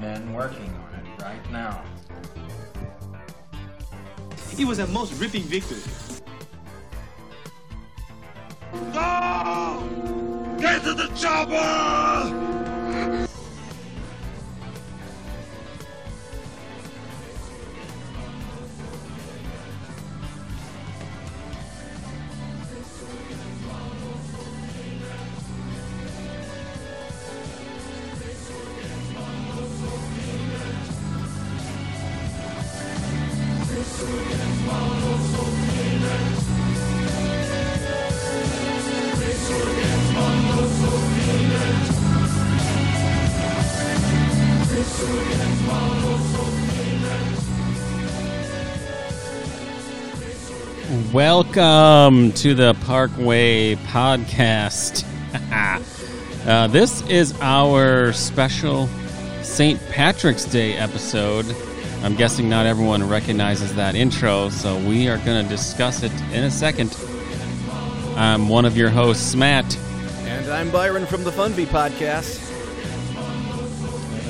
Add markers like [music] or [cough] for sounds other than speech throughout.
men working on it right now. It was a most ripping victory. Welcome to the Parkway Podcast. [laughs] uh, this is our special St. Patrick's Day episode. I'm guessing not everyone recognizes that intro, so we are going to discuss it in a second. I'm one of your hosts, Matt. And I'm Byron from the Funby podcast.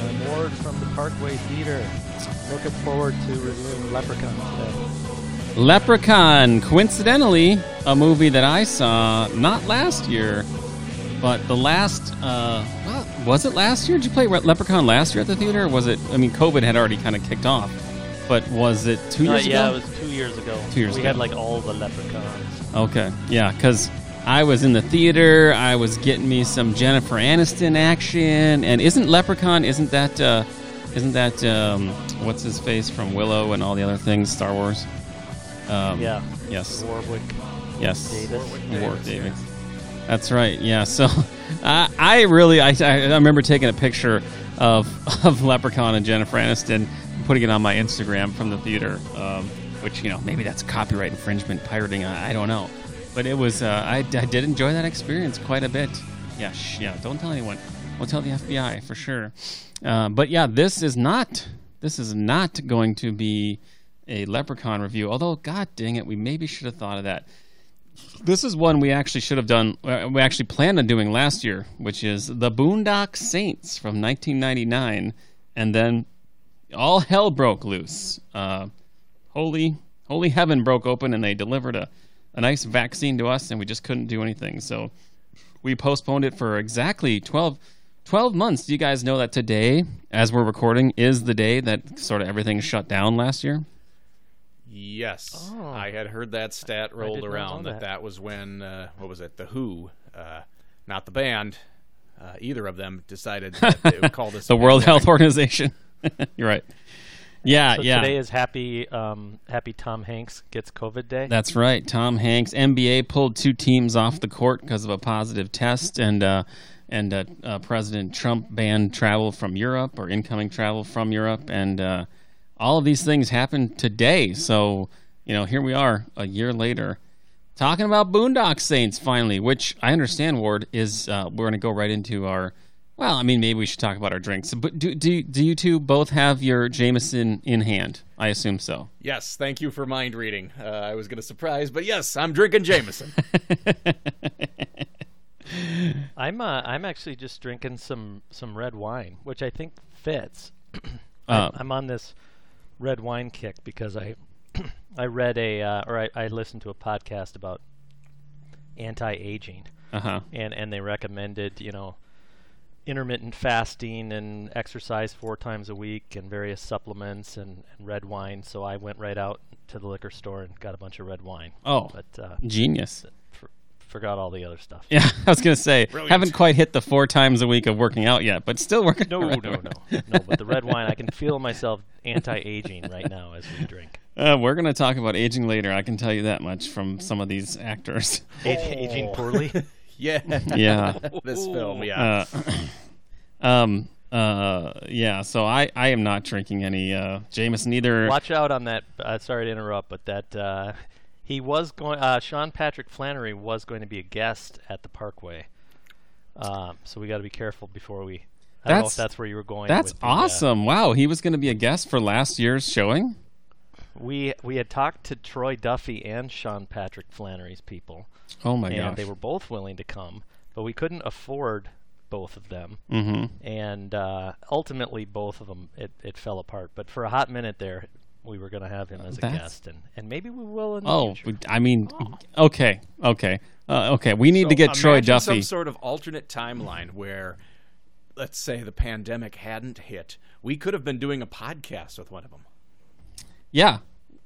And I'm Ward from the Parkway Theater. Looking forward to reviewing Leprechaun today. Leprechaun, coincidentally, a movie that I saw not last year, but the last. Uh, well, was it last year? Did you play Leprechaun last year at the theater? Or was it? I mean, COVID had already kind of kicked off, but was it two Uh, years yeah, ago? Yeah, it was two years ago. Two years we ago. We had like all the leprechauns. Okay, yeah, because I was in the theater. I was getting me some Jennifer Aniston action, and isn't Leprechaun? Isn't that? Uh, isn't that? Um, what's his face from Willow and all the other things? Star Wars. Um, Yeah. Yes. Warwick Yes. Davis. Warwick Davis. That's right. Yeah. So, [laughs] I I really, I, I remember taking a picture of [laughs] of Leprechaun and Jennifer Aniston, putting it on my Instagram from the theater. Um, which you know, maybe that's copyright infringement, pirating. I, I don't know, but it was. Uh, I, I did enjoy that experience quite a bit. Yeah. Sh- yeah. Don't tell anyone. Don't tell the FBI for sure. Uh, but yeah, this is not. This is not going to be a Leprechaun review. Although, god dang it, we maybe should have thought of that this is one we actually should have done. uh, We actually planned on doing last year, which is the Boondock Saints from 1999, and then all hell broke loose. Uh, holy, holy heaven broke open, and they delivered a, a nice vaccine to us, and we just couldn't do anything. So we postponed it for exactly 12, 12 months. Do you guys know that today, as we're recording, is the day that sort of everything shut down last year? Yes, Oh. I had heard that stat rolled around that. that. that was when uh, what was it? The Who, uh, not the band, uh, either of them decided that they would call this [laughs] The World pandemic. Health Organization. [laughs] You're right. Yeah, So yeah. today is happy um, happy Tom Hanks gets COVID day. That's right. Tom Hanks. NBA pulled two teams off the court because of a positive test, and uh, and uh, uh, President Trump banned travel from Europe or incoming travel from Europe, and uh, all of these things happened today. So you know, here we are a year later, talking about Boondock Saints finally, which I understand. Ward is uh, we're going to go right into our. Well, I mean, maybe we should talk about our drinks. But do do do you two both have your Jameson in hand? I assume so. Yes, thank you for mind reading. Uh, I was going to surprise, but yes, I'm drinking Jameson. [laughs] I'm uh, I'm actually just drinking some some red wine, which I think fits. Uh, I'm on this red wine kick because I [clears throat] I read a uh, or I, I listened to a podcast about anti-aging, uh huh. and and they recommended you know intermittent fasting and exercise four times a week and various supplements and, and red wine. So I went right out to the liquor store and got a bunch of red wine. Oh, but uh, genius. for, forgot all the other stuff. [laughs] Yeah, I was gonna say Brilliant. haven't quite hit the four times a week of working out yet, but still working. No, no, no, no. But the red wine, I can feel myself anti-aging right now as we drink. Uh, we're gonna talk about aging later. I can tell you that much from some of these actors. [laughs] Ag- Aging poorly. [laughs] yeah, Yeah. this film, yeah. Uh, [clears throat] um. Uh. Yeah. So I I am not drinking any uh Jameson either. Watch out on that. Uh, sorry to interrupt, but that uh, he was going. Uh, Sean Patrick Flanery was going to be a guest at the Parkway. Um, so we got to be careful before we. I don't know That's- if that's where you were going. That's the, uh, awesome! Wow, he was gonna be a guest for last year's showing. We we had talked to Troy Duffy and Sean Patrick Flanery's people, Oh my God. and gosh. they were both willing to come, but we couldn't afford both of them. mm-hmm. And uh, ultimately, both of them it, it fell apart. But for a hot minute there, we were going to have him as a That's- guest, and, and maybe we will in the Oh, future. we- I mean, okay, okay, uh, okay. We need So to get Troy Duffy. Some sort of alternate timeline where, let's say, the pandemic hadn't hit. We could have been doing a podcast with one of them. Yeah,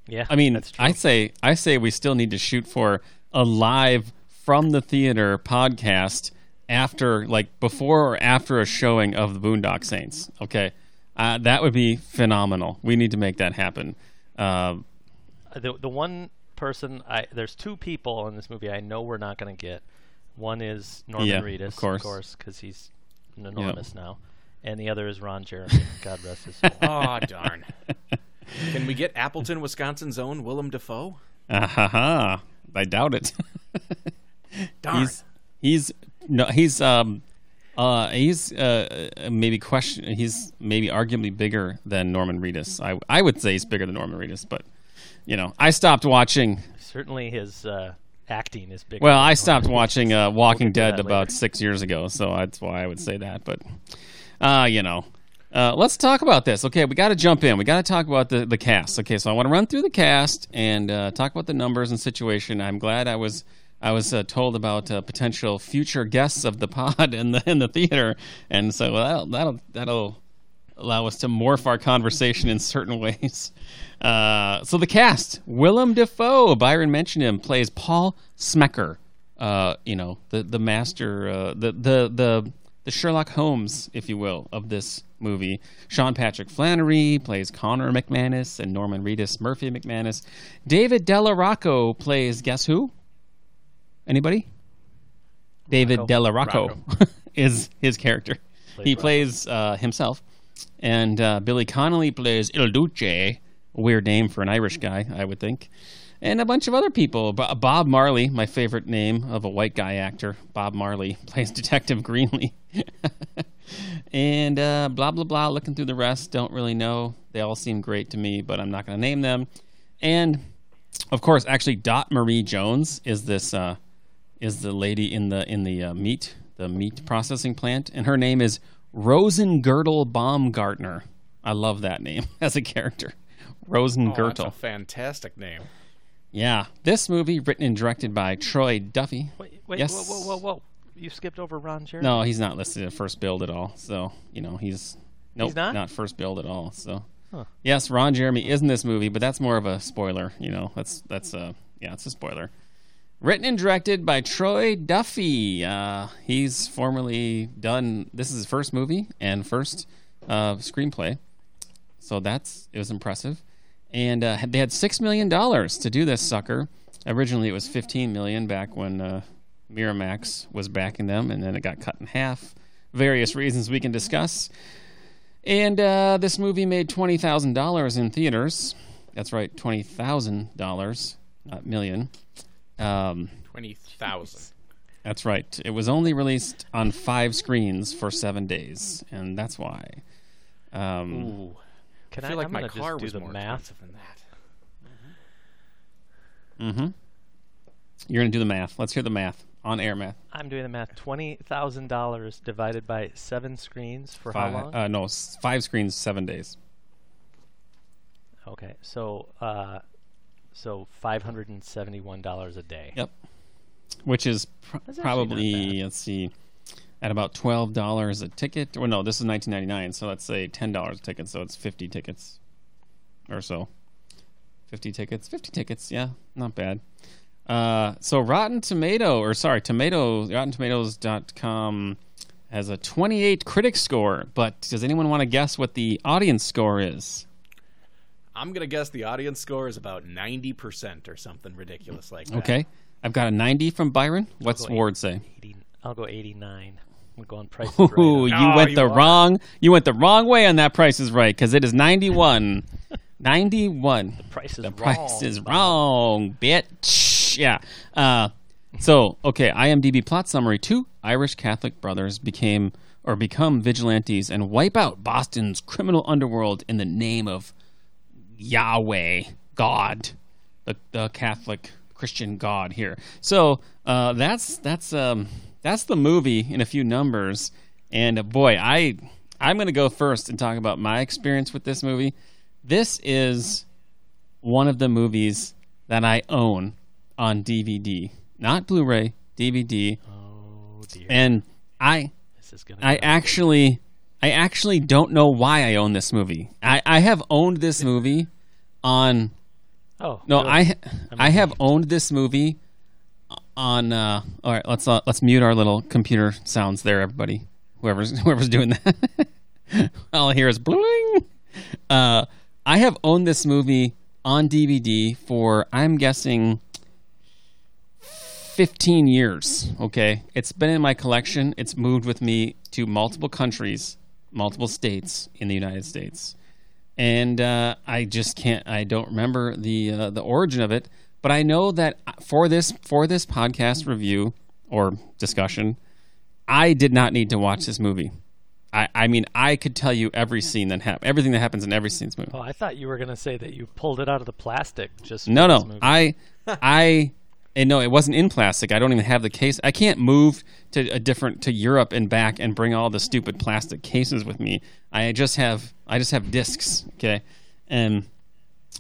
yeah, I mean. I say, I say, we still need to shoot for a live from the theater podcast after, like, before or after a showing of the Boondock Saints. Okay, uh, that would be phenomenal. We need to make that happen. Uh, the the one person I there's two people in this movie I know we're not going to get. One is Norman Yeah, Reedus, of course. because he's enormous now, and the other is Ron Jeremy. [laughs] God rest his soul. Oh darn! Can we get Appleton, Wisconsin's own Willem Dafoe? ah, ha, ha. I doubt it. [laughs] Darn. he's he's no he's um uh he's uh maybe question he's maybe arguably bigger than Norman Reedus. I I would say he's bigger than Norman Reedus, but you know I stopped watching. Certainly, his uh, acting is bigger. Well, I stopped watching uh, Walking to Dead about later. six years ago, so that's why I would say that. But uh, you know. Uh, let's talk about this. Okay, we got to jump in. We got to talk about the, the cast. Okay, so I want to run through the cast and uh, talk about the numbers and situation. I'm glad I was I was uh, told about uh, potential future guests of the pod [laughs] in the in the theater, and so that'll that'll, that'll allow us to morph our conversation in certain [laughs] ways. Uh, so the cast: Willem Dafoe, Byron mentioned him, plays Paul Smecker. Uh, you know the the master, uh, the the the the Sherlock Holmes, if you will, of this movie. Sean Patrick Flanery plays Connor McManus and Norman Reedus Murphy McManus. David Della Rocco plays guess who? Anybody? David Rocco. Della Rocco [laughs] is his character. he Rocco. plays uh, himself, and uh, Billy Connolly plays Il Duce, a weird name for an Irish guy, I would think, and a bunch of other people. Bo- Bob Marley, my favorite name of a white guy actor, Bob Marley [laughs] plays Detective Greenly, [laughs] and uh, blah blah blah. Looking through the rest, don't really know. They all seem great to me, but I'm not going to name them. And of course, actually, Dot Marie Jones is this. Is the lady in the in the uh, meat the meat processing plant, and her name is Rosengurtle Baumgartner. I love that name [laughs] as a character, Oh, that's a fantastic name. yeah, this movie written and directed by Troy Duffy. Wait, wait, Yes. whoa, whoa, whoa, whoa! You skipped over Ron Jeremy. No, he's not listed at first billed at all. So you know he's nope, He's not? first billed at all. So Huh. yes, Ron Jeremy is in this movie, but that's more of a spoiler. You know, that's that's uh yeah, it's a spoiler. Written and directed by Troy Duffy. Uh, he's formerly done. This is his first movie and first uh, screenplay, so that's it was impressive. And uh, they had six million dollars to do this sucker. Originally, it was fifteen million back when uh, Miramax was backing them, and then it got cut in half. Various reasons we can discuss. And uh, this movie made twenty thousand dollars in theaters. That's right, twenty thousand dollars, not million. Um, Twenty thousand. that's right. It was only released on five screens for seven days, and that's why. Um, Ooh, Can I I, like I'm my gonna car do was the more math. expensive than that. hmm You're gonna do the math. Let's hear the math on air math. I'm doing the math. Twenty thousand dollars divided by seven screens for Five, how long? Uh, no, s- five screens, seven days. okay, so uh, so five hundred and seventy-one dollars a day. Yep. Which is pr- That's actually not probably let's see, at about twelve dollars a ticket. Or no, this is nineteen ninety nine. So let's say ten dollars a ticket. So it's fifty tickets, or so. Fifty tickets. Fifty tickets. Yeah, not bad. Uh, so Rotten Tomato, or sorry, Tomato, RottenTomatoes.com has a 28 critic score. But does anyone want to guess what the audience score is? I'm gonna guess the audience score is about ninety percent or something ridiculous like that. Okay, I've got a 90 from Byron. What's go Ward say? 80, I'll go eighty-nine. I'm going Price is Right. Ooh, you Oh, went you the are. wrong. You went the wrong way on that. Price is right because it is ninety-one. [laughs] ninety-one. Price is The wrong. price is wrong, bitch. Yeah. Uh, so okay, IMDb plot summary: Two Irish Catholic brothers became or become vigilantes and wipe out Boston's criminal underworld in the name of Yahweh, God, the, the Catholic Christian God here. So uh, that's that's um, that's the movie in a few numbers. And uh, boy, I I'm going to go first and talk about my experience with this movie. This is one of the movies that I own on DVD, not Blu-ray, DVD. Oh dear. And I this is gonna. I actually I actually don't know why I own this movie. I, I have owned this movie on Oh no, good. I I have owned this movie on uh all right, let's uh, let's mute our little computer sounds there everybody. Whoever's [laughs] whoever's doing that. [laughs] All I hear is bling. Uh I have owned this movie on DVD for I'm guessing 15 years, okay? It's been in my collection. It's moved with me to multiple countries, multiple states in the United States and uh, I just can't. I don't remember the uh, the origin of it, but I know that for this for this podcast review or discussion, I did not need to watch this movie. I, I mean, I could tell you every scene that hap- everything that happens in every scene's movie. Oh, I thought you were gonna say that you pulled it out of the plastic. Just for No, no. I, [laughs] I, and no, it wasn't in plastic. I don't even have the case. I can't move to a different to Europe and back and bring all the stupid plastic cases with me. I just have, I just have discs. Okay, and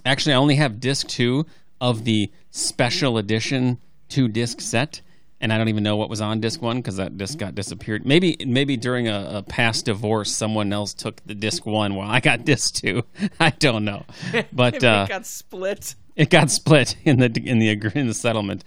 actually, I only have disc two of the special edition two disc set. And I don't even know what was on disc one because that disc got disappeared. Maybe, maybe during a, a past divorce, someone else took the disc one while I got [laughs] disc two. I don't know, [laughs] but uh, got split. It got [laughs] split in the in the in the settlement.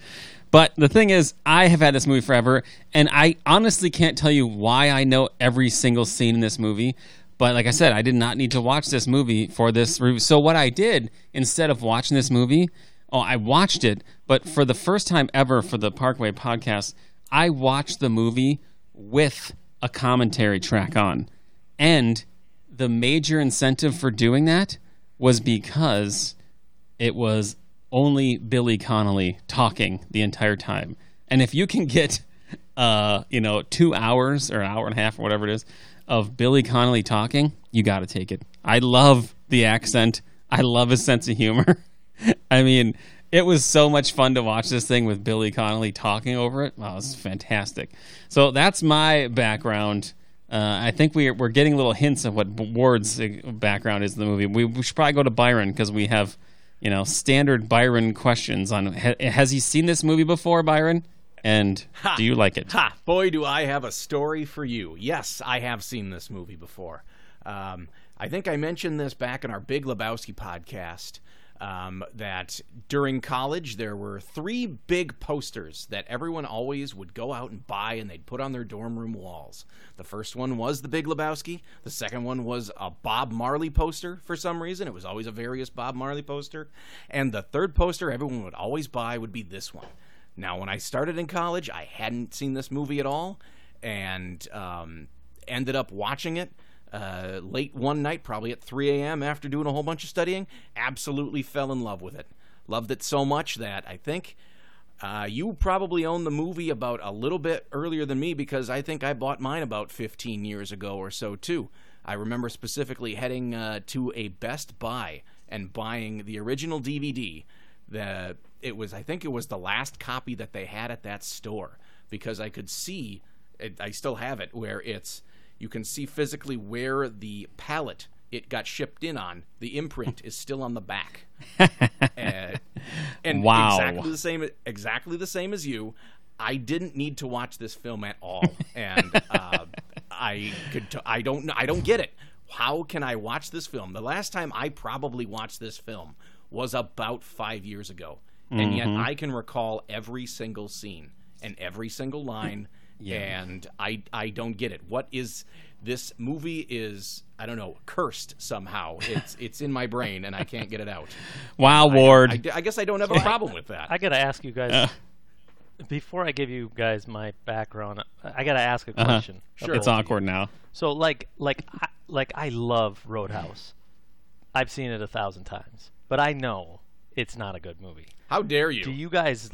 But the thing is, I have had this movie forever, and I honestly can't tell you why I know every single scene in this movie. But like I said, I did not need to watch this movie for this review. So what I did instead of watching this movie, oh, I watched it, but for the first time ever for the Parkway podcast, I watched the movie with a commentary track on. And the major incentive for doing that was because it was only Billy Connolly talking the entire time. And if you can get, uh, you know, two hours or an hour and a half or whatever it is of Billy Connolly talking, you got to take it. I love the accent. I love his sense of humor. [laughs] I mean, it was so much fun to watch this thing with Billy Connolly talking over it. Wow, was fantastic. So that's my background. Uh, I think we are, we're getting little hints of what Ward's background is in the movie. We, we should probably go to Byron because we have, you know, standard Byron questions on. Has he seen this movie before, Byron? And do you like it? Ha! Boy, do I have a story for you. Yes, I have seen this movie before. Um, I think I mentioned this back in our Big Lebowski podcast. Um, that during college there were three big posters that everyone always would go out and buy and they'd put on their dorm room walls. The first one was the Big Lebowski. The second one was a Bob Marley poster for some reason. It was always a various Bob Marley poster. And the third poster everyone would always buy would be this one. Now, when I started in college, I hadn't seen this movie at all, and um, ended up watching it uh, late one night, probably at 3 a.m. after doing a whole bunch of studying. Absolutely fell in love with it. Loved it so much that I think uh, you probably own the movie about a little bit earlier than me because I think I bought mine about 15 years ago or so, too. I remember specifically heading uh, to a Best Buy and buying the original DVD the it was I think it was the last copy that they had at that store because I could see it, I still have it where it's you can see physically where the pallet it got shipped in on the imprint is still on the back. [laughs] Uh, and Wow. exactly the same exactly the same as you. I didn't need to watch this film at all and uh, I could t- I don't I don't get it. How can I watch this film? The last time I probably watched this film was about five years ago, and yet I can recall every single scene and every single line, and I I don't get it. What is this movie? Is I don't know cursed somehow. It's it's in my brain and I can't get it out. [laughs] Wow, Ward. I, I guess I don't have a problem with that. I gotta ask you guys Uh. before I give you guys my background. I gotta ask a Uh-huh. question. Sure. It's awkward now. So like like I, like I love Roadhouse. I've seen it a thousand times, but I know it's not a good movie. How dare you? Do you guys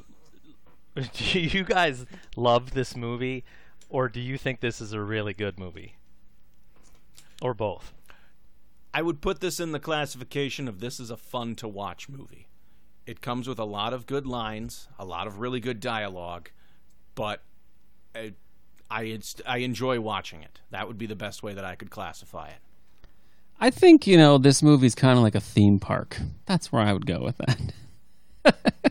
do [laughs] you guys love this movie or do you think this is a really good movie? Or both? I would put this in the classification of this is a fun to watch movie. It comes with a lot of good lines, a lot of really good dialogue, but I I, I enjoy watching it. That would be the best way that I could classify it. I think you know this movie's kind of like a theme park. That's where I would go with that. [laughs]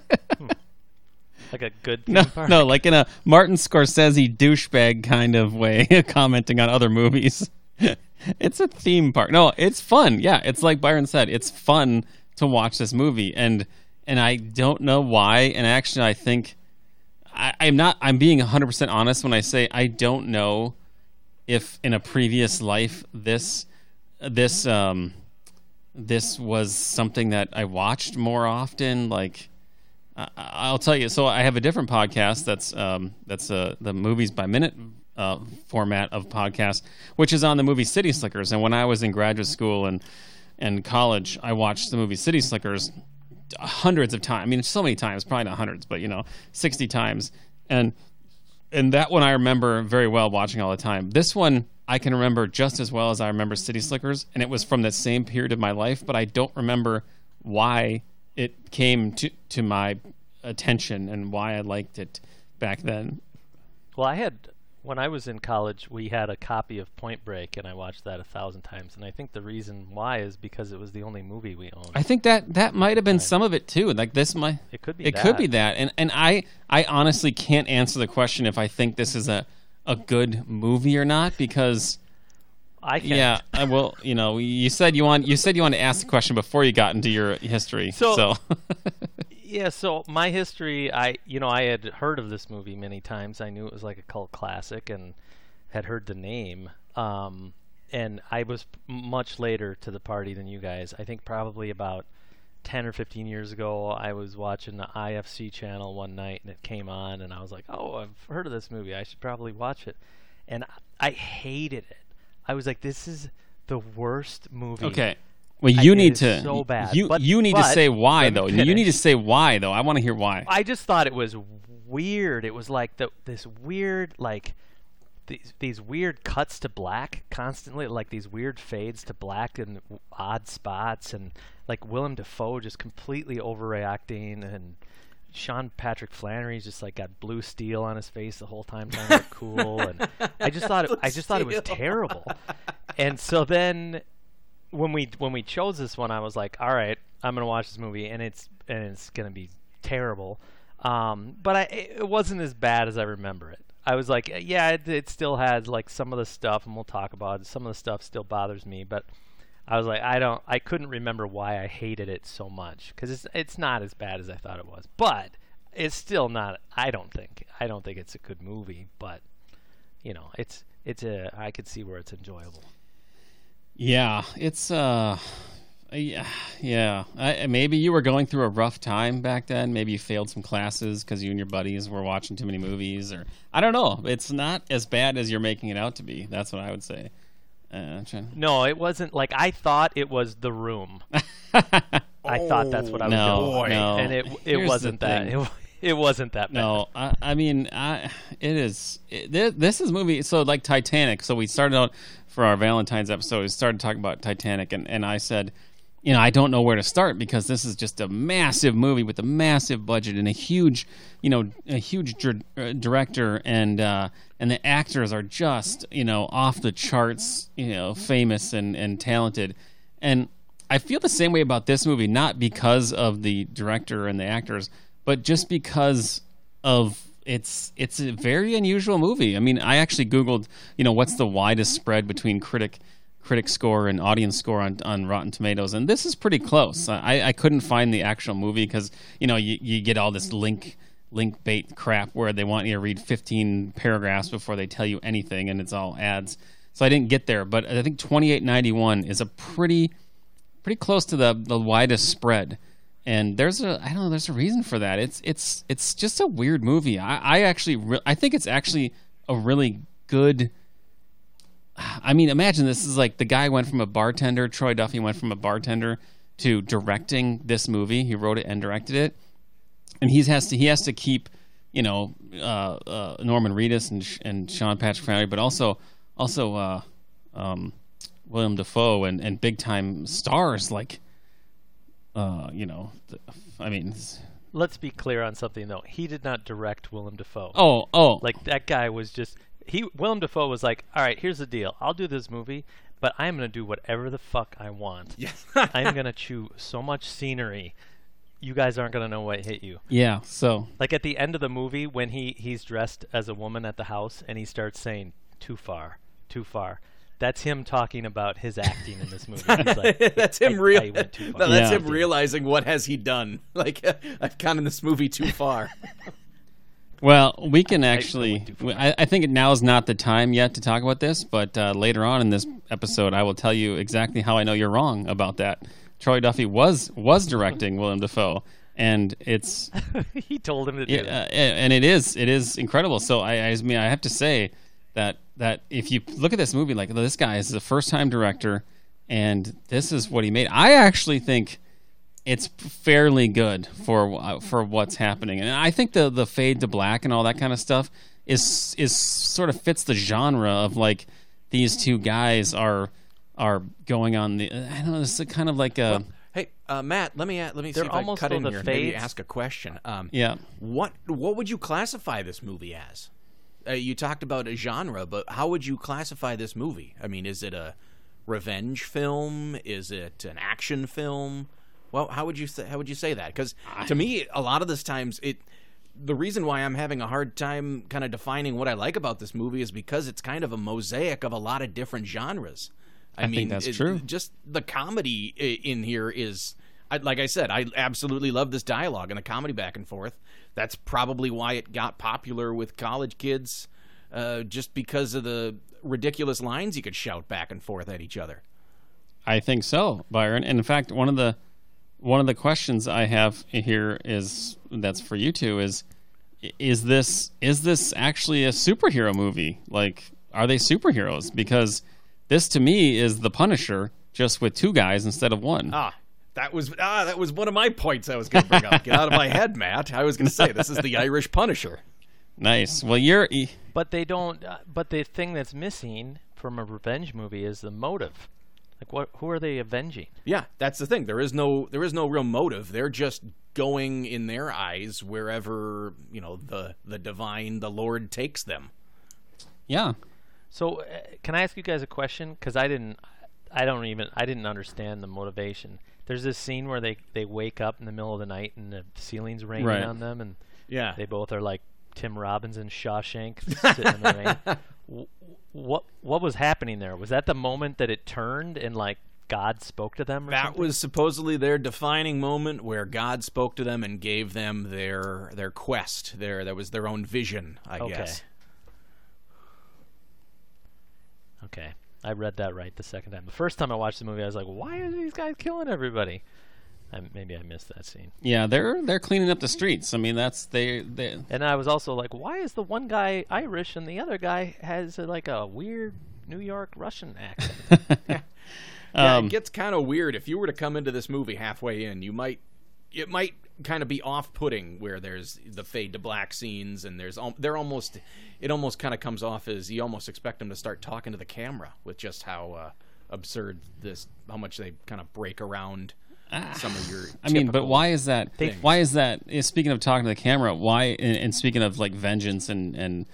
Like a good theme No, park. no, like in a Martin Scorsese douchebag kind of way, [laughs] commenting on other movies. [laughs] it's a theme park. No, it's fun. Yeah, it's like Byron said. It's fun to watch this movie, and and I don't know why. And actually, I think I, I'm not. I'm being 100 percent honest when I say I don't know if in a previous life this this um this was something that I watched more often. Like I'll tell you. So I have a different podcast that's um, that's uh, the movies by minute uh, format of podcast, which is on the movie City Slickers. And when I was in graduate school and and college, I watched the movie City Slickers hundreds of times. I mean, so many times, probably not hundreds, but you know, sixty times. And and that one I remember very well watching all the time. This one I can remember just as well as I remember City Slickers, and it was from that same period of my life, but I don't remember why it came to to my attention and why I liked it back then. Well, I had when I was in college, we had a copy of Point Break, and I watched that a thousand times. And I think the reason why is because it was the only movie we owned. I think that that might have been some of it too. Like this might It could be It could be that. And and I I honestly can't answer the question if I think this is a a good movie or not because I can't. yeah, I will. You know, you said you want you said you want to ask the question before you got into your history. So- so [laughs] Yeah, so my history, I you know, I had heard of this movie many times. I knew it was like a cult classic and had heard the name. Um, and I was much later to the party than you guys. I think probably about 10 or 15 years ago, I was watching the IFC channel one night and it came on and I was like, "Oh, I've heard of this movie. I should probably watch it." And I hated it. I was like, "This is the worst movie." okay. Well, you it need to so bad. You But- you need to say why though. You need to say why though. I want to hear why. I just thought it was weird. It was like the this weird like these these weird cuts to black constantly, like these weird fades to black and odd spots, and like Willem Dafoe just completely overreacting, and Sean Patrick Flanery's just like got blue steel on his face the whole time trying to look cool, and [laughs] I just thought it, I just thought it was terrible. And so then when we when we chose this one, I was like, all right, I'm gonna watch this movie, and it's and it's gonna be terrible. Um, but I it wasn't as bad as I remember it. I was like, yeah, it, it still has like some of the stuff, and we'll talk about it. Some of the stuff still bothers me, but I was like, I don't, I couldn't remember why I hated it so much because it's it's not as bad as I thought it was, but it's still not. I don't think I don't think it's a good movie, but you know, it's it's a I could see where it's enjoyable. Yeah, it's uh, yeah, yeah. I, maybe you were going through a rough time back then. Maybe you failed some classes because you and your buddies were watching too many movies, or I don't know. It's not as bad as you're making it out to be. That's what I would say. Uh, No, it wasn't like I thought it was The Room. I thought that's what I was No, going for, no. and it it Here's wasn't that. It, [laughs] it wasn't that bad. No, I, I mean, I, it is. It, this is movie. So like Titanic. So we started out for our Valentine's episode. We started talking about Titanic, and and I said, you know, I don't know where to start because this is just a massive movie with a massive budget and a huge, you know, a huge uh, director and uh, and the actors are just you know off the charts, you know, famous and and talented, and I feel the same way about this movie, not because of the director and the actors, but just because of it's it's a very unusual movie. I mean, I actually googled, you know, what's the widest spread between critic critic score and audience score on, on Rotten Tomatoes, and this is pretty close. I, I couldn't find the actual movie because you know you, you get all this link link bait crap where they want you to read 15 paragraphs before they tell you anything, and it's all ads. So I didn't get there, but I think 2891 is a pretty pretty close to the the widest spread. And there's a I don't know there's a reason for that. It's it's it's just a weird movie. I I actually re- I think it's actually a really good. I mean, imagine this is like the guy went from a bartender. Troy Duffy went from a bartender to directing this movie. He wrote it and directed it, and he has to he has to keep you know uh, uh, Norman Reedus and and Sean Patrick Flanery, but also also uh, um, William Dafoe and and big time stars like uh, you know, I mean, Let's be clear on something though. He did not direct Willem Dafoe. oh, oh, Like that guy was just he Willem Dafoe was like, "All right, here's the deal. I'll do this movie, but I'm going to do whatever the fuck I want. [laughs] I'm going to chew so much scenery. You guys aren't going to know what hit you." yeah. So Like at the end of the movie when he he's dressed as a woman at the house and he starts saying, "Too far. Too far." That's him talking about his acting in this movie. He's like, [laughs] that's him real. I went No, that's Yeah. him realizing what has he done. [laughs] Like I've gone in this movie too far. Well, we can actually. went too far. I, I think now is not the time yet to talk about this, but uh, later on in this episode, I will tell you exactly how I know you're wrong about that. Troy Duffy was was directing William Dafoe, and it's [laughs] he told him to do yeah, that. uh, and it is it is incredible. So I, I mean, I have to say that that if you look at this movie, like this guy is a first time director, and this is what he made. I actually think it's fairly good for uh, for what's happening, and I think the the fade to black and all that kind of stuff is is sort of fits the genre of like these two guys are are going on the I don't know this is kind of like a Hey, uh, Matt, let me let me see if I cut in the here. and Maybe ask a question. Um, yeah What what would you classify this movie as? Uh, you talked about a genre, but how would you classify this movie? I mean, is it a revenge film? Is it an action film? Well, how would you say, how would you say that? Because to me, a lot of this times it. The reason why I'm having a hard time kind of defining what I like about this movie is because it's kind of a mosaic of a lot of different genres. I, think mean, that's it- true. Just the comedy in here is, I, like I said, I absolutely love this dialogue and the comedy back and forth. That's probably why it got popular with college kids, uh, just because of the ridiculous lines you could shout back and forth at each other. I think so, Byron. And in fact, one of the one of the questions I have here is that's for you two is is this is this actually a superhero movie? Like are they superheroes? Because this to me is the Punisher just with two guys instead of one. Ah, that was ah, that was one of my points I was going to bring up. Get out of my head, Matt. I was going to say this is the Irish Punisher. Nice. Well, you're e, But they don't. Uh, but the thing that's missing from a revenge movie is the motive. Like, what? Who are they avenging? Yeah, that's the thing. There is no there is no real motive. They're just going in their eyes wherever you know the the divine, the Lord takes them. yeah. So, uh, can I ask you guys a question? Because I didn't. I don't even. I didn't understand the motivation. There's this scene where they they wake up in the middle of the night and the ceiling's raining Right. on them, and Yeah, they both are like Tim Robbins and Shawshank [laughs] sitting in the. What what was happening there? Was that the moment that it turned and like God spoke to them? Or that something? was supposedly their defining moment where God spoke to them and gave them their their quest. Their that was their own vision, I Okay. guess. Okay. I read that right the second time. The first time I watched the movie, I was like, "Why are these guys killing everybody?" I, maybe I missed that scene. Yeah, they're they're cleaning up the streets. I mean, that's they they And I was also like, "Why is the one guy Irish and the other guy has uh, like a weird New York Russian accent?" [laughs] Yeah, Um, it gets kind of weird. If you were to come into this movie halfway in, you might it might kind of be off-putting where there's the fade to black scenes and there's al- they're almost it almost kind of comes off as you almost expect them to start talking to the camera with just how uh, absurd this how much they kind of break around some of your [laughs] I mean, but why is that? things. Why is that? eh, Speaking of talking to the camera, why? And, and speaking of like vengeance and and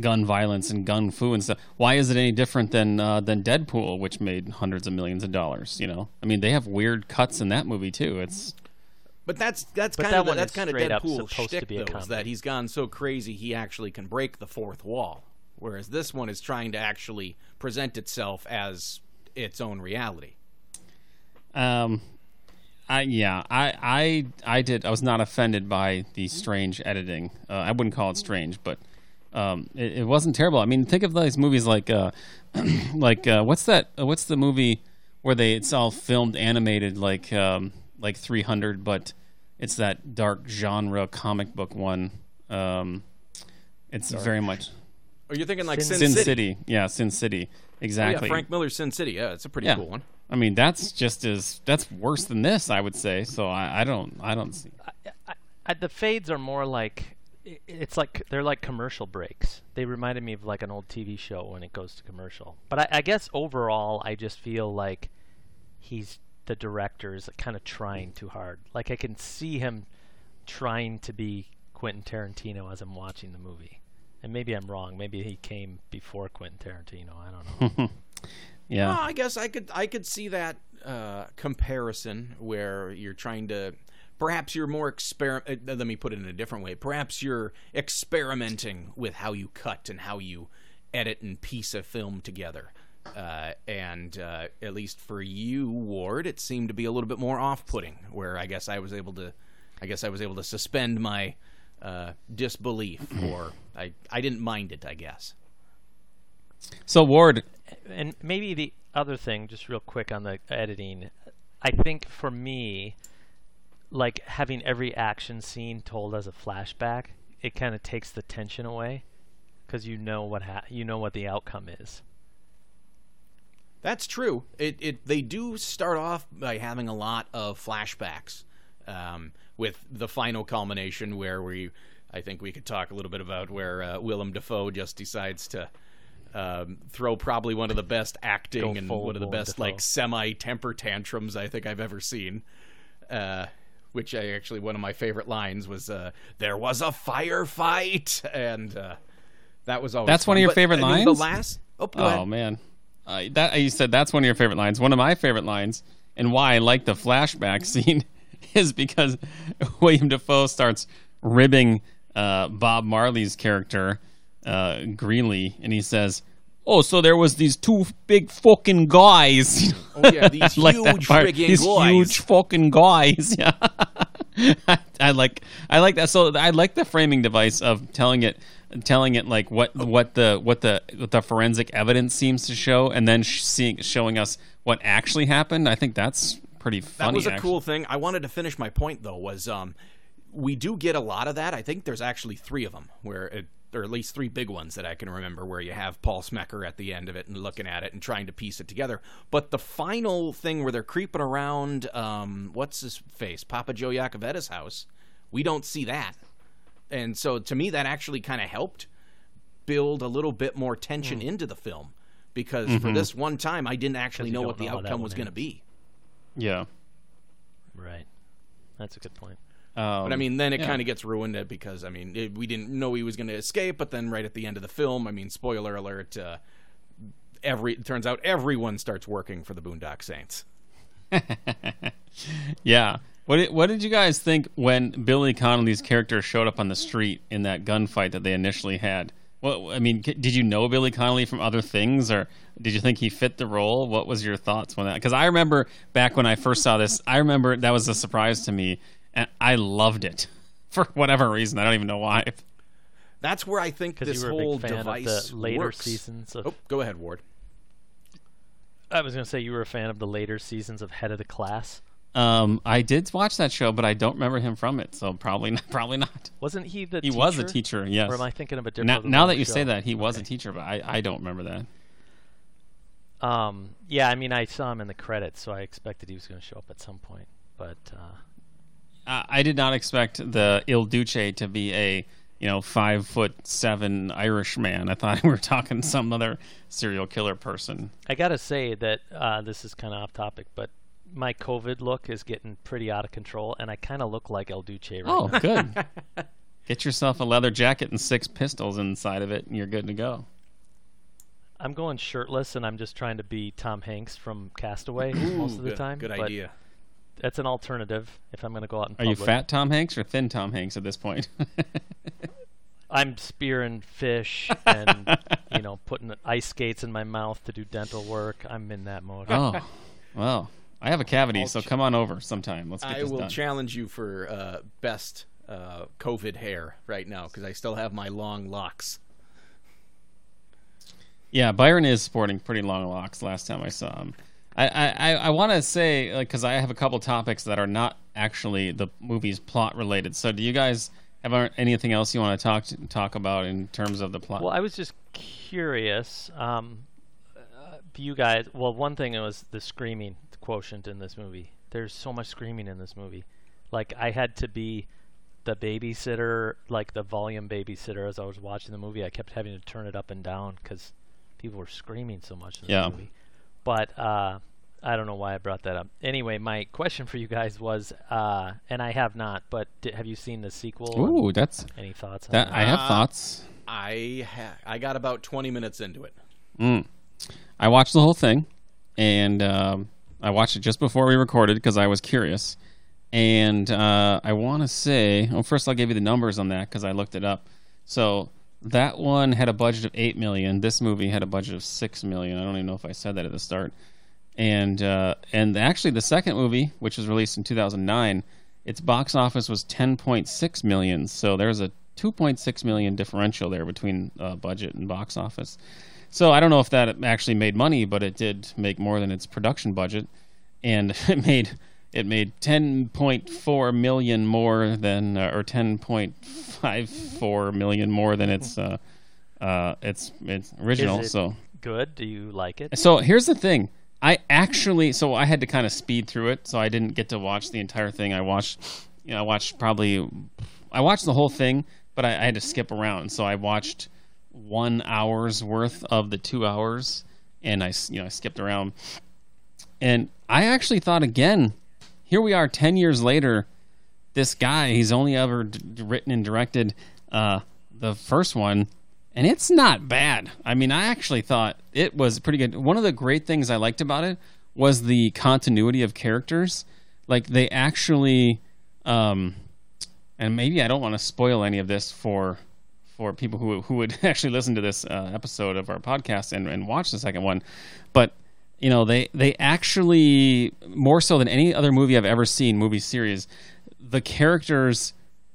gun violence and gun fu and stuff, why is it any different than uh, than Deadpool, which made hundreds of millions of dollars? You know, I mean, they have weird cuts in that movie too. It's But that's that's But kind that of the- that's kind of straight up to shtick, be though, is that he's gone so crazy he actually can break the fourth wall, whereas this one is trying to actually present itself as its own reality. Um, I yeah, I I I did. I was not offended by the strange editing. Uh, I wouldn't call it strange, but um, it, it wasn't terrible. I mean, think of these movies like uh, [clears throat] like uh, what's that? Uh, what's the movie where they it's all filmed animated like um, like 300, but it's that dark genre comic book one. Um, it's very much Or you're thinking like Sin Sin, Sin City? City. Yeah, Sin City. Oh, Exactly. yeah, Frank Miller's Sin City. Yeah, it's a pretty Yeah. cool one. I mean, that's just as that's worse than this, I would say. So I, I don't, I don't see. I, the fades are more like it's like they're like commercial breaks. They reminded me of like an old TV show when it goes to commercial. But I, I guess overall, I just feel like he's the director is kind of trying too hard. Like I can see him trying to be Quentin Tarantino as I'm watching the movie. And maybe I'm wrong. Maybe he came before Quentin Tarantino. I don't know. [laughs] Yeah. Well, I guess I could I could see that uh, comparison where you're trying to perhaps you're more exper. uh, Let me put it in a different way. Perhaps you're experimenting with how you cut and how you edit and piece a film together. Uh, and uh, at least for you, Ward, it seemed to be a little bit more off-putting. Where I guess I was able to, I guess I was able to suspend my uh, disbelief, or I I didn't mind it. I guess. So Ward, and maybe the other thing, just real quick on the editing, I think for me, like having every action scene told as a flashback, it kind of takes the tension away because you know what ha- you know what the outcome is. That's true. It it they do start off by having a lot of flashbacks, um, with the final culmination where we, I think we could talk a little bit about where uh, Willem Dafoe just decides to um, throw probably one of the best acting Go and one of the best Dafoe. like semi temper tantrums I think I've ever seen. Uh, which I actually one of my favorite lines was uh, "There was a firefight," and uh, that was always That's one of your But, favorite I mean, The lines? last oh, go oh ahead. man, uh, that you said that's one of your favorite lines. One of my favorite lines, and why I like the flashback [laughs] scene, is because [laughs] William Dafoe starts ribbing uh, Bob Marley's character uh, Greenly, and he says. Oh, so there was these two big fucking guys. Oh yeah, [laughs] these like huge friggin' These guys. huge fucking guys. [laughs] Yeah, I, I like I like that. So I like the framing device of telling it, telling it like what what the what the what the forensic evidence seems to show, and then seeing showing us what actually happened. I think that's pretty funny. That was a actually. cool thing. I wanted to finish my point though. Was um, we do get a lot of that. I think there's actually three of them where, it, or at least three big ones that I can remember, where you have Paul Smecker at the end of it and looking at it and trying to piece it together. But the final thing where they're creeping around, um, what's his face, Papa Joe Yakavetta's house, we don't see that. And so to me, that actually kind of helped build a little bit more tension into the film because for this one time, I didn't actually know what the know how that outcome was going to be. Yeah. Right. That's a good point. Um, But I mean, then it yeah. kind of gets ruined because I mean, it, we didn't know he was going to escape. But then, right at the end of the film, I mean, spoiler alert: uh, every it turns out everyone starts working for the Boondock Saints. [laughs] Yeah. What did, what did you guys think when Billy Connolly's character showed up on the street in that gunfight that they initially had? Well, I mean, did you know Billy Connolly from other things, or did you think he fit the role? What was your thoughts on that? Because I remember back when I first saw this, I remember that was a surprise to me, and I loved it [laughs] for whatever reason. I don't even know why. That's where I think this you were a whole big fan device of the later works. seasons of. Oh, go ahead, Ward. I was going to say you were a fan of the later seasons of Head of the Class. Um, I did watch that show, but I don't remember him from it, so probably not, [laughs] probably not. Wasn't he the? He teacher? was a teacher, yes. Or am I thinking of a different? Now, now that you show? say that, he was a teacher, but I, I don't remember that. Um, yeah, I mean, I saw him in the credits, so I expected he was going to show up at some point. But uh, I I did not expect the Il Duce to be a you know five foot seven Irish man. I thought [laughs] we were talking some other serial killer person. I got to say that uh, this is kind of off topic, but my COVID look is getting pretty out of control, and I kind of look like El Duce right Oh, now. good. [laughs] Get yourself a leather jacket and six pistols inside of it, and you're good to go. I'm going shirtless, and I'm just trying to be Tom Hanks from Castaway most of the good, time. Good but idea. That's an alternative if I'm going to go out in Are you fat Tom Hanks or thin Tom Hanks at this point? [laughs] I'm spearing fish and [laughs] you know putting ice skates in my mouth to do dental work. I'm in that mode. oh, well, I have a cavity, so come on over sometime. Let's get I this will done. challenge you for uh, best uh, COVID hair right now because I still have my long locks. Yeah, Byron is sporting pretty long locks. Last time I saw him, I I, I, want to say because I have a couple topics that are not actually the movie's plot related. So, do you guys have anything else you want to talk talk about in terms of the plot? Well, I was just curious. Um, uh, you guys, well, one thing was the screaming quotient in this movie. There's so much screaming in this movie. Like I had to be the babysitter, like the volume babysitter, as I was watching the movie. I kept having to turn it up and down because people were screaming so much in Yeah. the movie. But uh, I don't know why I brought that up. Anyway, my question for you guys was, uh, and I have not, but di- have you seen the sequel? Ooh, that's Any thoughts on that. that? I have Uh, thoughts. I ha- I got about 20 minutes into it. I watched the whole thing, and um, I watched it just before we recorded because I was curious. And uh, I want to say, well, first I'll give you the numbers on that because I looked it up. So that one had a budget of eight million. This movie had a budget of six million. I don't even know if I said that at the start. And uh, and actually, the second movie, which was released in 2009, its box office was 10.6 million. So there's a 2.6 million differential there between uh, budget and box office. So I don't know if that actually made money, but it did make more than its production budget, and [laughs] it made it made 10.4 million more than, uh, or 10.54 million more than its uh, uh, its its original. Is it so good? Do you like it? so here's the thing. I actually, so I had to kind of speed through it, so I didn't get to watch the entire thing. I watched, you know, I watched probably, I watched the whole thing, but I, I had to skip around. So I watched one hour's worth of the two hours, and I, you know, I skipped around. And I actually thought again, here we are 10 years later. This guy, he's only ever d- written and directed uh, the first one, and it's not bad. I mean, I actually thought it was pretty good. One of the great things I liked about it was the continuity of characters. Like, they actually, um, and maybe I don't want to spoil any of this for for people who who would [laughs] actually listen to this uh, episode of our podcast and, and watch the second one, but you know they they actually more so than any other movie I've ever seen movie series, the characters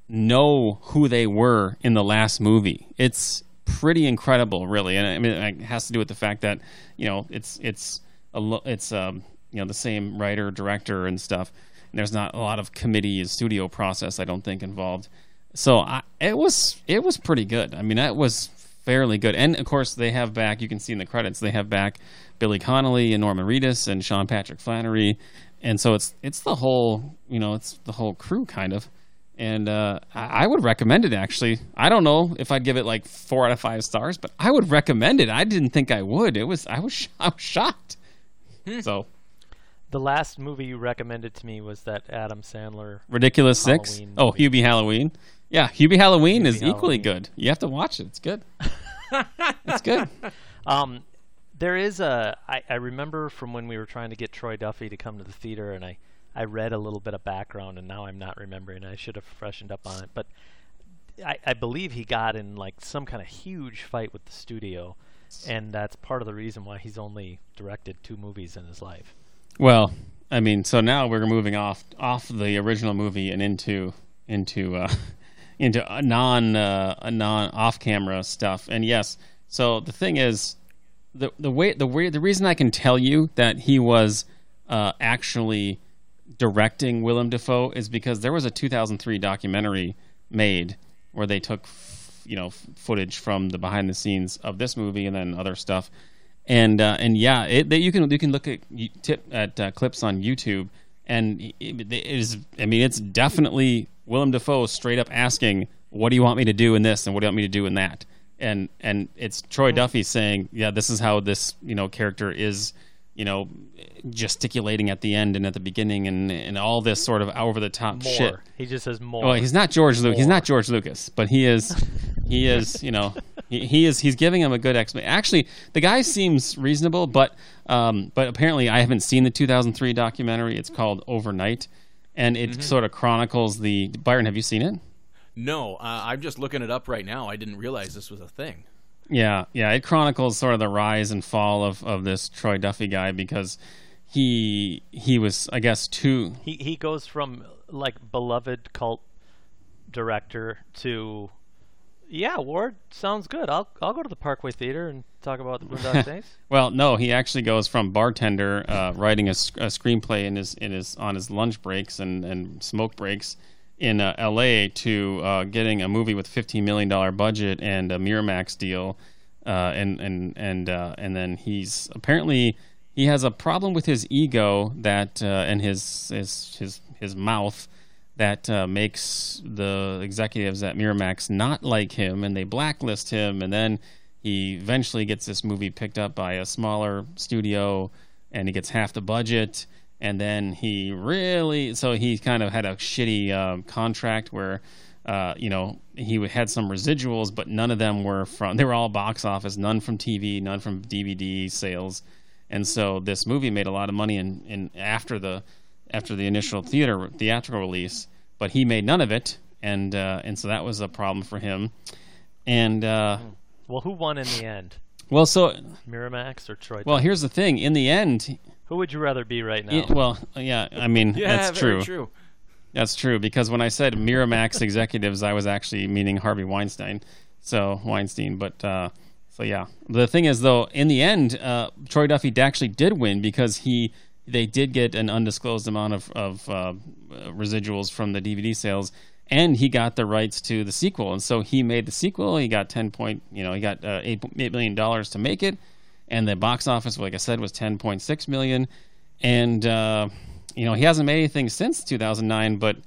know who they were in the last movie. It's pretty incredible, really, and I mean it has to do with the fact that you know it's it's a it's um, you know the same writer director and stuff. And there's not a lot of committee and studio process, I don't think, involved. So I, it was it was pretty good. I mean, that was fairly good. And of course, they have back. You can see in the credits they have back Billy Connolly and Norman Reedus and Sean Patrick Flanery, and so it's it's the whole you know it's the whole crew kind of. And uh, I, I would recommend it actually. I don't know if I'd give it like four out of five stars, but I would recommend it. I didn't think I would. It was I was I was shocked. So The last movie you recommended to me was that Adam Sandler. Ridiculous Six. Halloween Oh. Hubie Halloween. Yeah, Hubie Halloween is Hubie equally good. You have to watch it. It's good. [laughs] it's good. Um, there is a. I, I remember from when we were trying to get Troy Duffy to come to the theater, and I, I read a little bit of background, and now I'm not remembering. I should have freshened up on it, but I, I believe he got in like some kind of huge fight with the studio, and that's part of the reason why he's only directed two movies in his life. Well, I mean, so now we're moving off off the original movie and into into uh, [laughs] into a non uh, a non off camera stuff. And yes, so the thing is, the the way the way the reason I can tell you that he was uh, actually directing Willem Dafoe is because there was a 2003 documentary made where they took you know footage from the behind the scenes of this movie and then other stuff. And uh, and yeah it, you can you can look at tip at uh, clips on YouTube and it, it is I mean it's definitely Willem Dafoe straight up asking what do you want me to do in this and what do you want me to do in that and and it's Troy Duffy saying yeah this is how this you know character is you know gesticulating at the end and at the beginning and and all this sort of over the top More. shit He just says more. well, he's not George Lucas. He's not George Lucas, but he is. [laughs] He is. You know, he, he is. He's giving him a good explanation. Actually, the guy seems reasonable, but um, but apparently, I haven't seen the 2003 documentary. It's called Overnight, and it sort of chronicles the. Byron, have you seen it? No, uh, I'm just looking it up right now. I didn't realize this was a thing. Yeah, yeah. It chronicles sort of the rise and fall of, of this Troy Duffy guy because he he was, I guess, too. He he goes from like beloved cult director to yeah, Ward sounds good. I'll I'll go to the Parkway Theater and talk about the Boondock [laughs] Saints. Well, no, he actually goes from bartender uh, writing a screenplay in his in his on his lunch breaks and, and smoke breaks in uh, L.A. to uh, getting a movie with fifteen million dollar budget and a Miramax deal, uh, and and and uh, and then he's apparently he has a problem with his ego that uh, and his his his his mouth that makes the executives at Miramax not like him, and they blacklist him, and then he eventually gets this movie picked up by a smaller studio, and he gets half the budget. And then he really, so he kind of had a shitty um, contract where, uh, you know, he had some residuals, but none of them were from, [laughs] they were all box office, none from TV, none from DVD sales. And so this movie made a lot of money in, in after the after the initial theater theatrical release, but he made none of it, and uh, and so that was a problem for him. And uh, Well, who won in the end? well, so Miramax or Troy? well, here's the thing. In the end, who would you rather be right now? it- well, yeah, I mean [laughs] Yeah, that's very true. true. That's true because when I said Miramax executives, I was actually meaning Harvey Weinstein. So Weinstein, but uh, so yeah. The thing is, though, in the end, uh, Troy Duffy actually did win because he they did get an undisclosed amount of of uh, residuals from the DVD sales, and he got the rights to the sequel, and so he made the sequel. He got ten point, you know, he got uh, eight eight million dollars to make it, and the box office, like I said, was ten point six million, and uh, you know he hasn't made anything since 2009, but.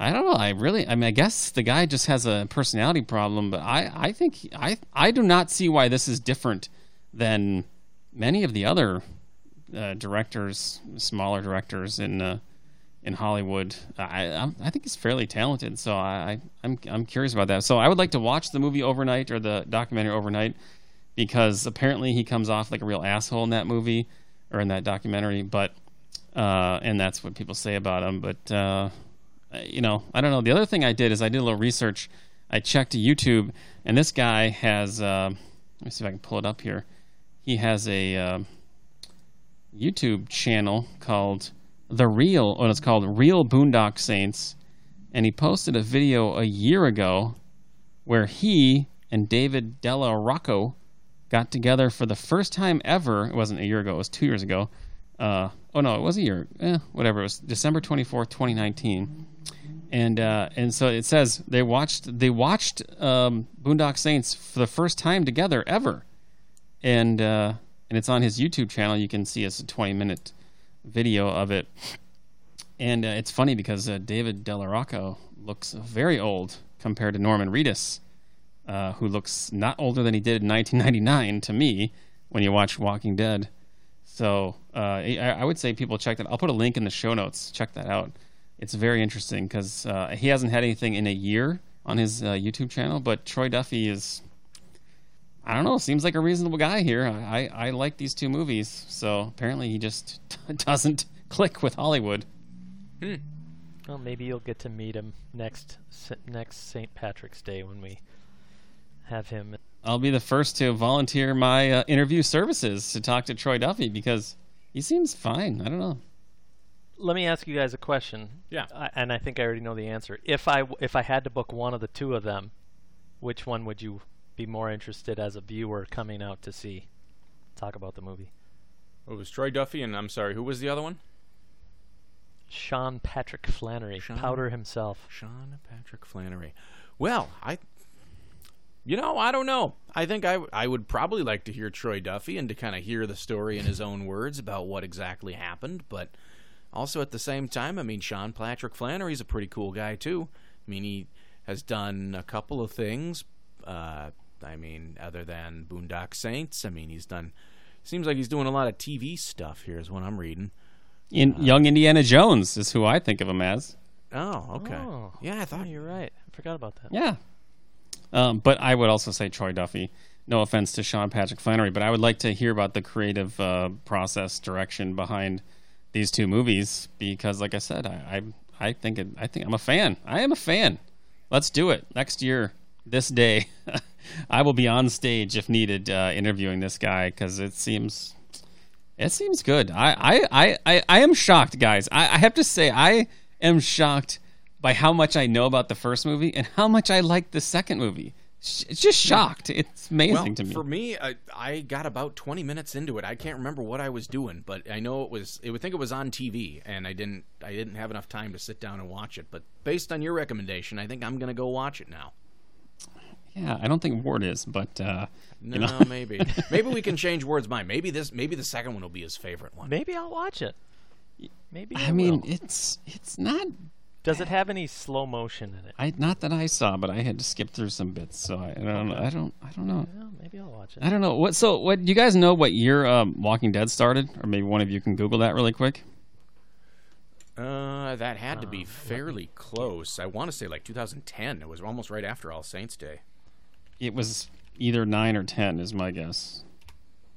I don't know. I really, I mean, I guess the guy just has a personality problem, but I, I think, I, I do not see why this is different than many of the other uh, directors, smaller directors in uh, in Hollywood. I, I'm, I think he's fairly talented, so I, I'm, I'm curious about that. So I would like to watch the movie overnight or the documentary overnight because apparently he comes off like a real asshole in that movie or in that documentary, but uh, and that's what people say about him, but. Uh, you know, I don't know. The other thing I did is I did a little research. I checked YouTube, and this guy has. Uh, let me see if I can pull it up here. He has a uh, YouTube channel called The Real. Oh, it's called Real Boondock Saints, and he posted a video a year ago where he and David Della Rocco got together for the first time ever. It wasn't a year ago; it was two years ago. Uh, oh no, it was a year. Eh, whatever. It was December twenty fourth, twenty nineteen. And uh, and so it says they watched they watched um, Boondock Saints for the first time together ever, and uh, and it's on his YouTube channel. You can see it's a twenty minute video of it. And uh, it's funny because uh, David Della Rocco looks very old compared to Norman Reedus, uh, who looks not older than he did in 1999 to me when you watch Walking Dead. So uh, I, I would say people check that. I'll put a link in the show notes. Check that out. It's very interesting because uh, he hasn't had anything in a year on his uh, YouTube channel, but Troy Duffy is. I don't know. Seems like a reasonable guy here. I, I, I like these two movies, so apparently he just [laughs] doesn't click with Hollywood. Hmm. Well, maybe you'll get to meet him next next St. Patrick's Day when we have him. I'll be the first to volunteer my uh, interview services to talk to Troy Duffy because he seems fine. I don't know. Let me ask you guys a question. Yeah. I, and I think I already know the answer. If I w- if I had to book one of the two of them, which one would you be more interested as a viewer coming out to see? Talk about the movie. It was Troy Duffy, and I'm sorry, who was the other one? Sean Patrick Flanery, Sean- Powder himself. Sean Patrick Flanery. Well, I, you know, I don't know. I think I, w- I would probably like to hear Troy Duffy and to kind of hear the story in his own words about what exactly happened. But also at the same time, I mean, Sean Patrick Flanery's a pretty cool guy too. I mean, he has done a couple of things. Uh, I mean, other than Boondock Saints, I mean, he's done. Seems like he's doing a lot of TV stuff here, is what I'm reading. In, young Indiana Jones is who I think of him as. Oh, okay. Oh. Yeah, I Oh, thought you're right. I forgot about that. Yeah. Um, but I would also say Troy Duffy. No offense to Sean Patrick Flanery, but I would like to hear about the creative uh, process direction behind these two movies because, like I said, I I, I think it, I think I'm a fan. I am a fan. Let's do it next year. This day, [laughs] I will be on stage if needed, uh, interviewing this guy because it seems it seems good. I I, I, I, I am shocked, guys. I, I have to say I am shocked by how much I know about the first movie and how much I like the second movie. It's just shocked. It's amazing well, to me. For me, I, I got about 20 minutes into it. I can't remember what I was doing, but I know it was. I would think it was on TV, and I didn't. I didn't have enough time to sit down and watch it. But based on your recommendation, I think I'm going to go watch it now. yeah, I don't think Ward is, but uh, No, you know, maybe. Maybe we can change Ward's mind. Maybe this. Maybe the second one will be his favorite one. Maybe I'll watch it. Maybe I, I mean, will. it's it's not Does it have any slow motion in it? I not that I saw, but I had to skip through some bits, so I, I don't know. I don't. I don't know. Well, maybe I'll watch it. I don't know. What? So, what? Do you guys know what year um, Walking Dead started, or maybe one of you can Google that really quick. Uh, that had to be fairly close. I want to say like 2010. It was almost right after All Saints Day. It was either nine or ten, is my guess,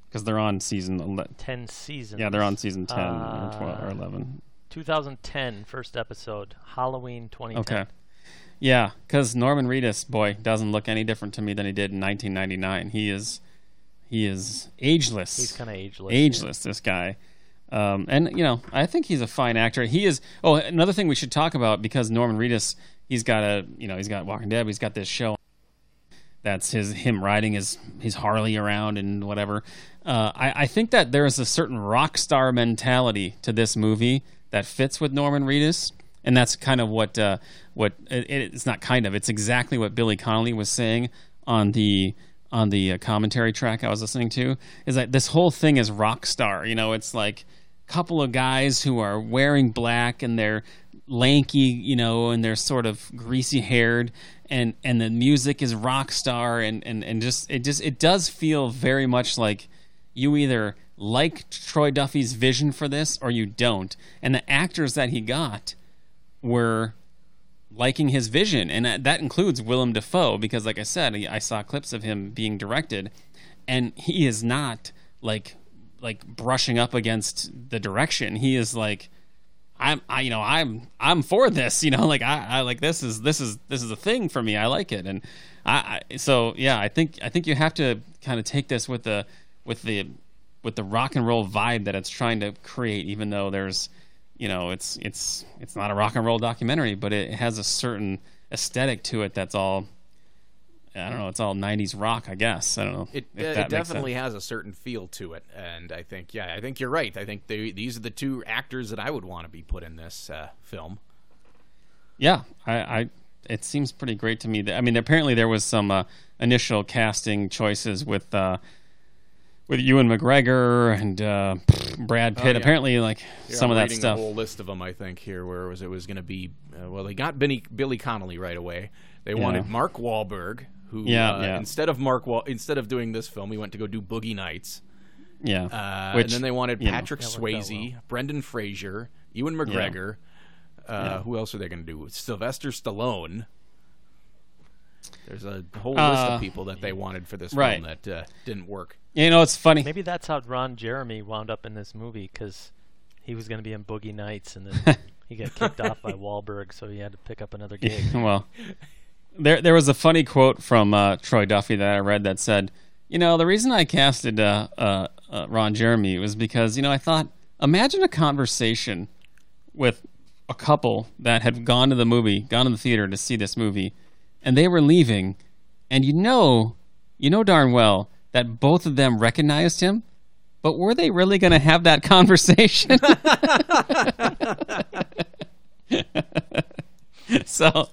because they're on season. Ele- Ten seasons. yeah, they're on season ten or twelve or Uh, eleven. 2010, first episode, Halloween 2010. Okay. Yeah, because Norman Reedus, boy, doesn't look any different to me than he did in 1999. He is, he is ageless. He's kind of ageless. ageless. This guy, um, and you know, I think he's a fine actor. He is. Oh, another thing we should talk about because Norman Reedus, he's got a, you know, he's got Walking Dead. He's got this show. That's his him riding his his Harley around and whatever. Uh, I, I think that there is a certain rock star mentality to this movie that fits with Norman Reedus, and that's kind of what uh, what it, it's not kind of it's exactly what Billy Connolly was saying on the on the uh, commentary track I was listening to is that this whole thing is rock star. You know, it's like a couple of guys who are wearing black and they're lanky, you know, and they're sort of greasy haired and and the music is rock star and and and just it just it does feel very much like you either like Troy Duffy's vision for this or you don't. And the actors that he got were liking his vision, and that, includes Willem Dafoe because, like I said, I saw clips of him being directed, and he is not like like brushing up against the direction. He is like. I'm, I, you know, I'm, I'm for this. You know, [laughs] like I, I like this is, this is, this is a thing for me. I like it, and I, I so yeah. I think, I think you have to kind of take this with the, with the, with the rock and roll vibe that it's trying to create. Even though there's, you know, it's, it's, it's not a rock and roll documentary, but it has a certain aesthetic to it that's all. I don't know. It's all '90s rock, I guess. I don't know. It, uh, it definitely has a certain feel to it, and I think, yeah, I think you're right. I think they, these are the two actors that I would want to be put in this uh, film. Yeah, I, I it seems pretty great to me. That, I mean, apparently there was some uh, initial casting choices with uh, with Ewan McGregor and uh, Brad Pitt. Oh, yeah. Apparently, like Here, some I'm of that stuff. A whole list of them, I think, here where it was it was going to be. Uh, well, they got Billy Billy Connolly right away. They wanted Mark Wahlberg, who Yeah, uh, yeah. instead of Mark Wal- instead of doing this film, he went to go do Boogie Nights. yeah, Uh, which and then they wanted you know, Patrick That worked Swayze, Brendan Fraser, Ewan McGregor. Uh, Who else are they going to do? Sylvester Stallone. There's a whole list Uh, of people that they wanted for this right. film that uh, didn't work. you know, it's funny. Maybe that's how Ron Jeremy wound up in this movie because he was going to be in Boogie Nights and then [laughs] he got kicked off by Wahlberg, so he had to pick up another gig. [laughs] well, there there was a funny quote from uh, Troy Duffy that I read that said, you know, the reason I casted uh, uh, uh, Ron Jeremy was because you know I thought, imagine a conversation with a couple that had gone to the movie, gone to the theater to see this movie, and they were leaving, and you know, you know darn well that both of them recognized him. But were they really going to have that [laughs] conversation? [laughs] so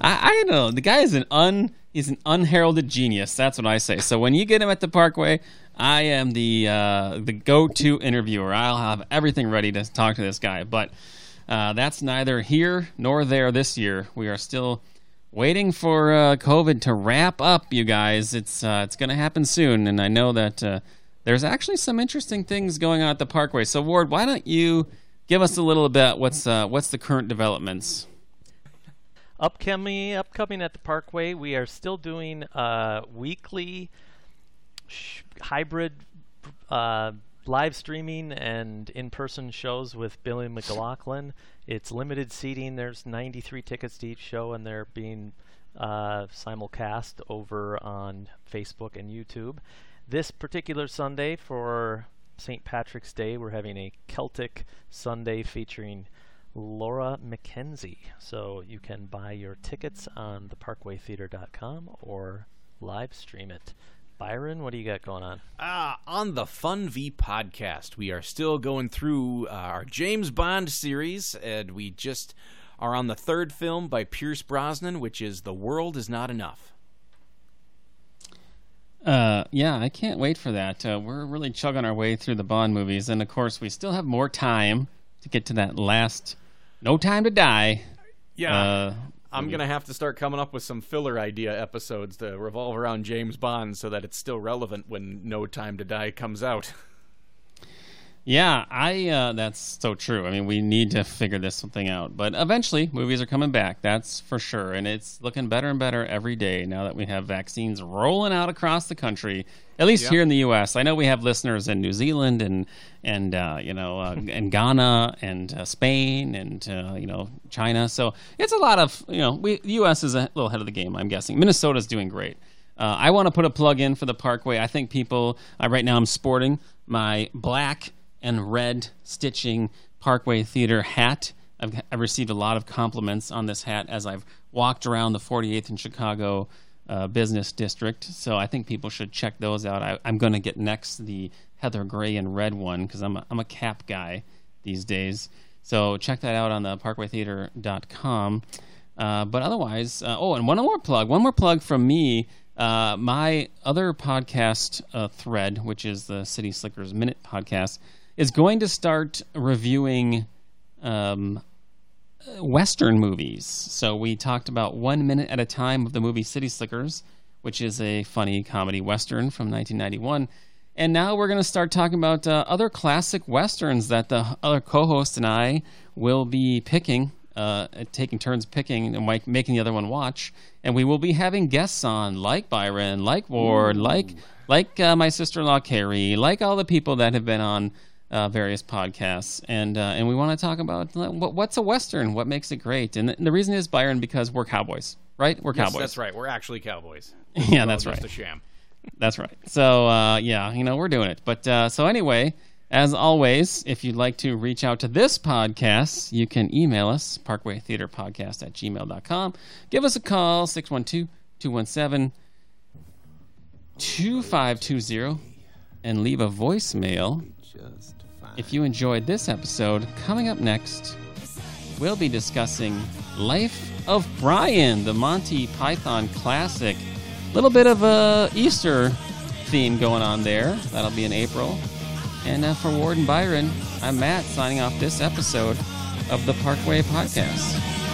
I, I don't know. The guy is an un he's an unheralded genius. That's what I say. So when you get him at the Parkway, I am the uh, the go to interviewer. I'll have everything ready to talk to this guy. But uh, that's neither here nor there this year. We are still waiting for uh, COVID to wrap up. You guys, it's uh, it's going to happen soon, and I know that uh, there's actually some interesting things going on at the Parkway. So Ward, why don't you give us a little bit what's uh, what's the current developments? upcoming upcoming at the Parkway, we are still doing uh, weekly sh- hybrid uh, live streaming and in-person shows with Billy McLaughlin. It's limited seating. There's 93 tickets to each show, and they're being uh, simulcast over on Facebook and YouTube. This particular Sunday for St. Patrick's Day, we're having a Celtic Sunday featuring Laura MacKenzie. So you can buy your tickets on theparkwaytheater.com or live stream it. Byron, what do you got going on? Uh, on the Fun V podcast, we are still going through uh, our James Bond series, and we just are on the third film by Pierce Brosnan, which is The World Is Not Enough. Uh, yeah, I can't wait for that. Uh, we're really chugging our way through the Bond movies, and of course, we still have more time to get to that last "No Time to Die." Yeah. Uh, I'm gonna have to start coming up with some filler idea episodes to revolve around James Bond so that it's still relevant when No Time to Die comes out. [laughs] Yeah, I. Uh, that's so true. I mean, we need to figure this thing out. But eventually, movies are coming back. That's for sure, and it's looking better and better every day now that we have vaccines rolling out across the country. At least Yep. here in the U.S. I know we have listeners in New Zealand and and uh, you know uh, [laughs] and Ghana and uh, Spain and uh, you know China. So it's a lot of you know we the U.S. is a little ahead of the game. I'm guessing Minnesota's doing great. Uh, I want to put a plug in for the Parkway. I think people uh, right now I'm sporting my black and red stitching Parkway Theater hat. I've, I've received a lot of compliments on this hat as I've walked around the 48th in Chicago uh, business district. So I think people should check those out. I, I'm going to get next the heather gray and red one because I'm a, I'm a cap guy these days. So check that out on the parkwaytheater.com. Uh, but otherwise, uh, oh, and one more plug. One more plug from me. Uh, my other podcast uh, thread, which is the City Slickers Minute podcast, is going to start reviewing um, Western movies. So we talked about one minute at a time of the movie City Slickers, which is a funny comedy Western from 1991. And now we're going to start talking about uh, other classic Westerns that the other co host and I will be picking, uh, taking turns picking and like making the other one watch. And we will be having guests on, like Byron, like Ward, like like uh, my sister in law Carrie, like all the people that have been on uh, various podcasts, and uh, and we want to talk about what, what's a western, what makes it great, and the, the reason is Byron because we're cowboys, right? We're Yes, cowboys. that's right. We're actually cowboys. [laughs] Yeah, We're that's all right. Just a sham. That's right. So uh, yeah, you know we're doing it. But uh, so anyway, as always, if you'd like to reach out to this podcast, you can email us parkwaytheaterpodcast at gmail.com. Give us a call 612-217-2520 and leave a voicemail. If you enjoyed this episode, coming up next, we'll be discussing Life of Brian, the Monty Python classic. A little bit of a Easter theme going on there. That'll be in April. And uh, for Ward and Byron, I'm Matt signing off this episode of the Parkway Podcast.